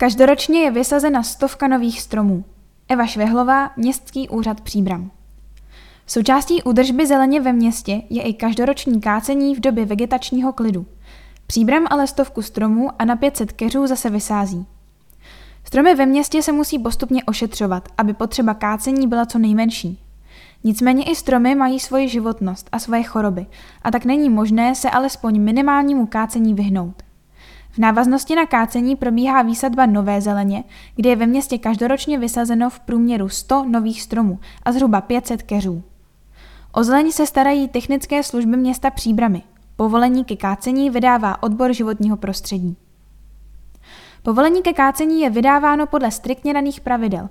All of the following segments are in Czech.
Každoročně je vysazena stovka nových stromů. Eva Švehlová, Městský úřad Příbram. Součástí údržby zeleně ve městě je i každoroční kácení v době vegetačního klidu. Příbram ale stovku stromů a na 500 keřů zase vysází. Stromy ve městě se musí postupně ošetřovat, aby potřeba kácení byla co nejmenší. Nicméně i stromy mají svoji životnost a svoje choroby a tak není možné se alespoň minimálnímu kácení vyhnout. V návaznosti na kácení probíhá výsadba nové zeleně, kde je ve městě každoročně vysazeno v průměru 100 nových stromů a zhruba 500 keřů. O zeleň se starají technické služby města Příbramy. Povolení ke kácení vydává odbor životního prostředí. Povolení ke kácení je vydáváno podle striktně daných pravidel.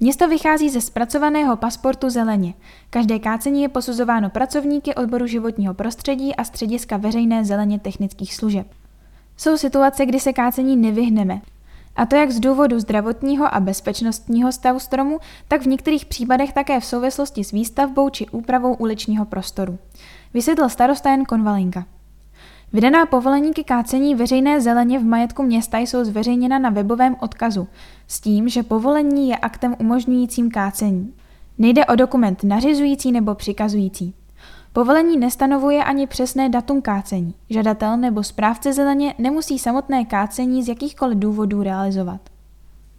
Město vychází ze zpracovaného pasportu zeleně. Každé kácení je posuzováno pracovníky odboru životního prostředí a střediska veřejné zeleně technických služeb. Jsou situace, kdy se kácení nevyhneme, a to jak z důvodu zdravotního a bezpečnostního stavu stromu, tak v některých případech také v souvislosti s výstavbou či úpravou uličního prostoru. Vysvětlil starosta Jan Konvalinka. Vydaná povolení ke kácení veřejné zeleně v majetku města jsou zveřejněna na webovém odkazu, s tím, že povolení je aktem umožňujícím kácení. Nejde o dokument nařizující nebo přikazující. Povolení nestanovuje ani přesné datum kácení. Žadatel nebo správce zeleně nemusí samotné kácení z jakýchkoliv důvodů realizovat.